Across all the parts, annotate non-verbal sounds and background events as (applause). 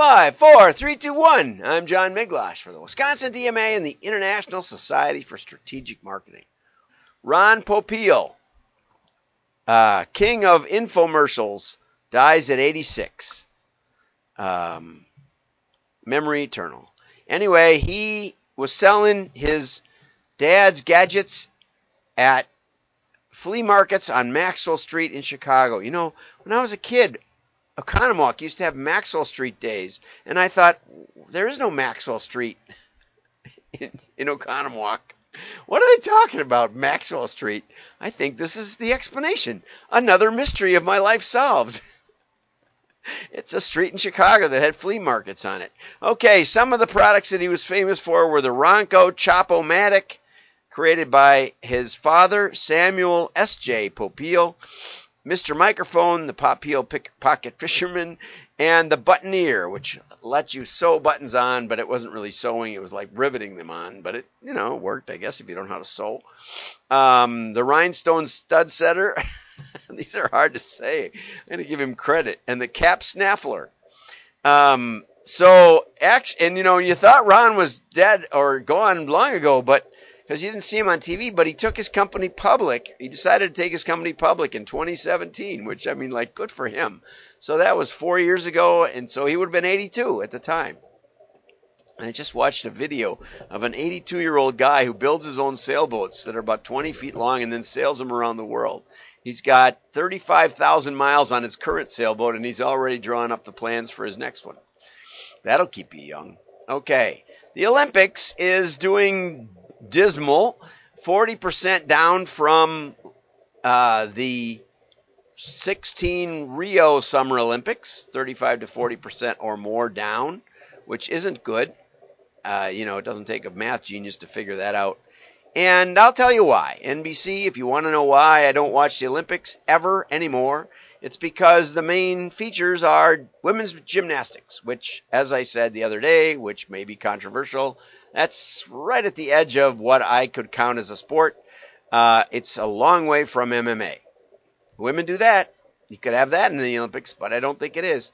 Five, four, three, two, one. I'm John Miglautsch for the Wisconsin DMA and the International Society for Strategic Marketing. Ron Popeil, uh, king of infomercials, dies at 86. Um, memory eternal. Anyway, he was selling his dad's gadgets at flea markets on Maxwell Street in Chicago. You know, when I was a kid, Oconomowoc used to have Maxwell Street days, and I thought there is no Maxwell Street (laughs) in, in Oconomowoc. What are they talking about, Maxwell Street? I think this is the explanation. Another mystery of my life solved. (laughs) It's a street in Chicago that had flea markets on it. Okay, some of the products that he was famous for were the Ronco Chopomatic, created by his father, Samuel S.J. Popeil, Mr. Microphone, the Popeil Pocket Fisherman, and the Buttoneer, which lets you sew buttons on, but it wasn't really sewing. It was like riveting them on, but it, you know, worked, I guess, if you don't know how to sew. Um, the Rhinestone Stud Setter. (laughs) These are hard to say. I'm going to give him credit. And the Cap Snaffler. Um, so, actually, and you know, you thought Ron was dead or gone long ago, but because you didn't see him on TV, but he took his company public. He decided to take his company public in 2017, which I mean, like, good for him. So that was four years ago, and so he would have been 82 at the time. And I just watched a video of an 82 year old guy who builds his own sailboats that are about 20 feet long and then sails them around the world. He's got 35,000 miles on his current sailboat, and he's already drawn up the plans for his next one. That'll keep you young. Okay. The Olympics is doing dismal, 40% down from uh, the 16 Rio Summer Olympics, 35 to 40% or more down, which isn't good. Uh, you know, it doesn't take a math genius to figure that out. And I'll tell you why. NBC, if you want to know why I don't watch the Olympics ever anymore, it's because the main features are women's gymnastics, which, as I said the other day, which may be controversial, that's right at the edge of what I could count as a sport. Uh, it's a long way from MMA. Women do that. You could have that in the Olympics, but I don't think it is.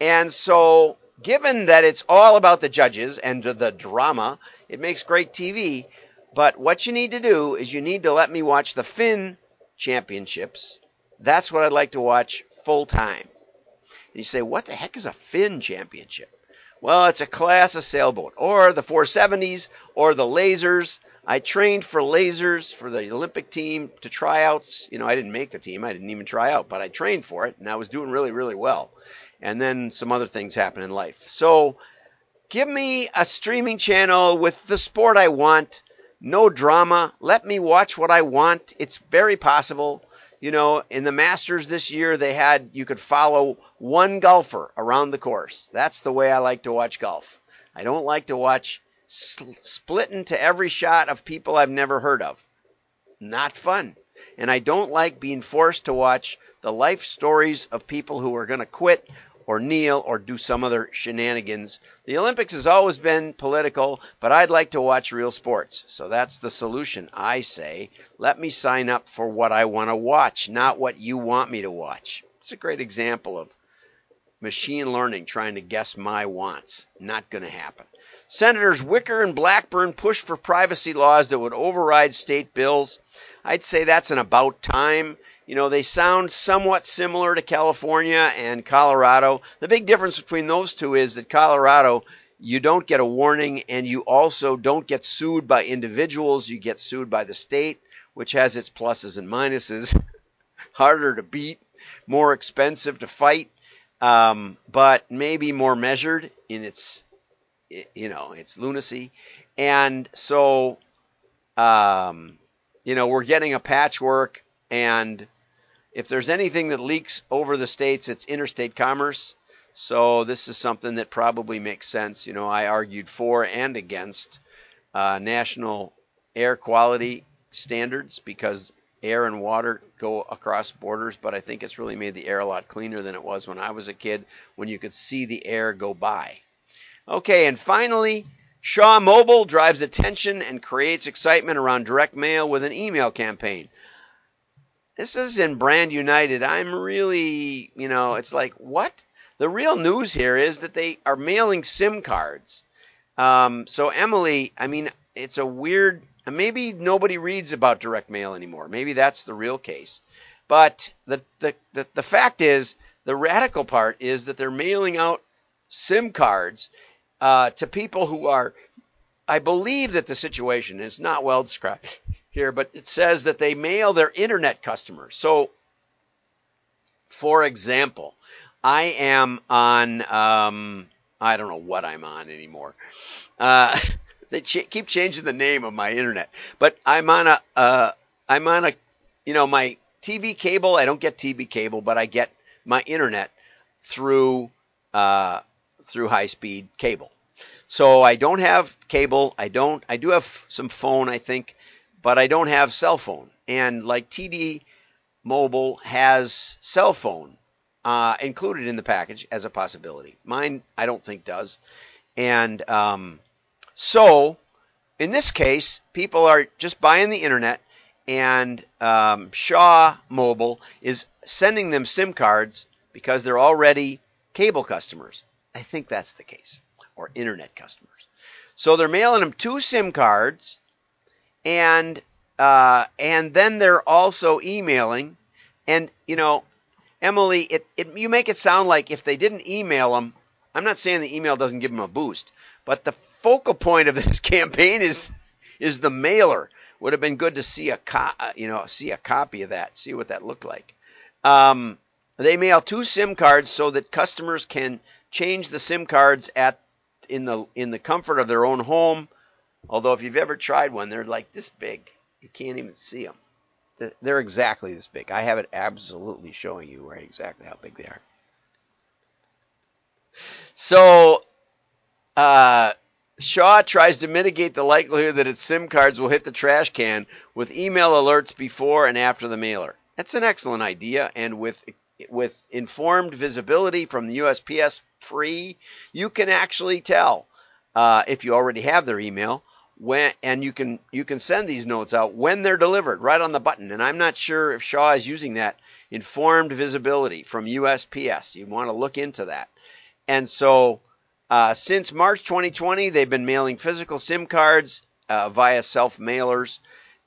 And so, given that it's all about the judges and the drama, it makes great TV. But what you need to do is you need to let me watch the Finn championships. That's what I'd like to watch full time. And you say, what the heck is a Finn championship? Well, it's a class of sailboat, or the 470s, or the lasers. I trained for lasers for the Olympic team to tryouts. You know, I didn't make the team, I didn't even try out, but I trained for it, and I was doing really, really well. And then some other things happen in life. So, give me a streaming channel with the sport I want, no drama. Let me watch what I want. It's very possible you know, in the Masters this year, they had you could follow one golfer around the course. That's the way I like to watch golf. I don't like to watch sl- split into every shot of people I've never heard of. Not fun. And I don't like being forced to watch the life stories of people who are going to quit or kneel or do some other shenanigans. The Olympics has always been political, but I'd like to watch real sports. So that's the solution. I say, let me sign up for what I want to watch, not what you want me to watch. It's a great example of machine learning trying to guess my wants. Not going to happen. Senators Wicker and Blackburn push for privacy laws that would override state bills. I'd say that's an about time. You know, they sound somewhat similar to California and Colorado. The big difference between those two is that Colorado, you don't get a warning and you also don't get sued by individuals. You get sued by the state, which has its pluses and minuses. (laughs) Harder to beat, more expensive to fight, um, but maybe more measured in its, you know, its lunacy. And so, um, you know, we're getting a patchwork and if there's anything that leaks over the states, it's interstate commerce. So this is something that probably makes sense. You know, I argued for and against uh, national air quality standards because air and water go across borders, but I think it's really made the air a lot cleaner than it was when I was a kid when you could see the air go by. Okay, and finally, Shaw Mobile drives attention and creates excitement around direct mail with an email campaign this is in Brand United. I'm really, you know, it's like, what? the real news here is that they are mailing SIM cards. Um, so Emily, I mean, it's a weird. Maybe nobody reads about direct mail anymore. Maybe that's the real case. But the the the, the fact is, the radical part is that they're mailing out SIM cards uh, to people who are. I believe that the situation is not well described here, but it says that they mail their internet customers. So, for example, I am on. Um, I don't know what I'm on anymore. Uh, (laughs) they ch- keep changing the name of my internet, but I'm on a. Uh, I'm on a. You know, my TV cable. I don't get TV cable, but I get my internet through uh, through high speed cable. So I don't have cable. I don't. I do have some phone, I think, but I don't have cell phone. And like TD Mobile has cell phone uh, included in the package as a possibility. Mine, I don't think does. And um, so, in this case, people are just buying the internet, and um, Shaw Mobile is sending them SIM cards because they're already cable customers. I think that's the case, or internet customers. So they're mailing them two SIM cards, and uh, and then they're also emailing. And you know, Emily, it, it you make it sound like if they didn't email them, I'm not saying the email doesn't give them a boost, but the focal point of this (laughs) campaign is is the mailer. Would have been good to see a co- uh, you know see a copy of that, see what that looked like. Um, they mail two SIM cards so that customers can change the SIM cards at in the in the comfort of their own home. Although if you've ever tried one, they're like this big. You can't even see them. They're exactly this big. I have it absolutely showing you right exactly how big they are. So uh, Shaw tries to mitigate the likelihood that its SIM cards will hit the trash can with email alerts before and after the mailer. That's an excellent idea, and with with informed visibility from the USPS free, you can actually tell uh, if you already have their email when and you can you can send these notes out when they're delivered right on the button. And i'm not sure if shaw is using that informed visibility from usps you want to look into that. And so uh, since march 2020 they've been mailing physical sim cards uh, via self mailers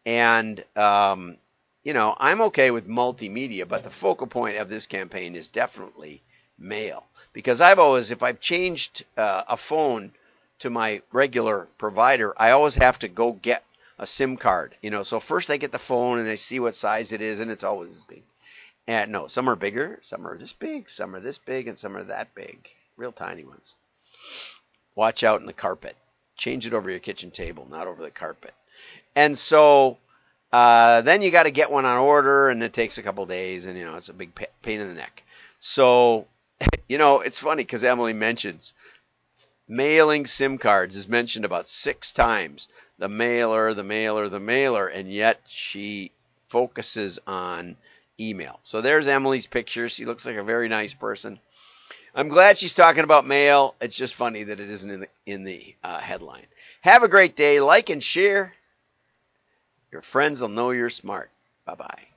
and um, you know i'm okay with multimedia but the focal point of this campaign is definitely mail because i've always if i've changed uh, a phone to my regular provider, I always have to go get a SIM card. You know, so first I get the phone and I see what size it is, and it's always big. And no, some are bigger, some are this big, some are this big, and some are that big. Real tiny ones. Watch out in the carpet. Change it over your kitchen table, not over the carpet. And so uh, then you got to get one on order, and it takes a couple days, and you know it's a big pain in the neck. So, (laughs) you know, it's funny because Emily mentions mailing SIM cards is mentioned about six times. The mailer, the mailer, the mailer, and yet she focuses on email. So there's Emily's picture. She looks like a very nice person. I'm glad she's talking about mail. It's just funny that it isn't in the in the uh, headline. Have a great day. Like and share. Your friends will know you're smart. Bye bye.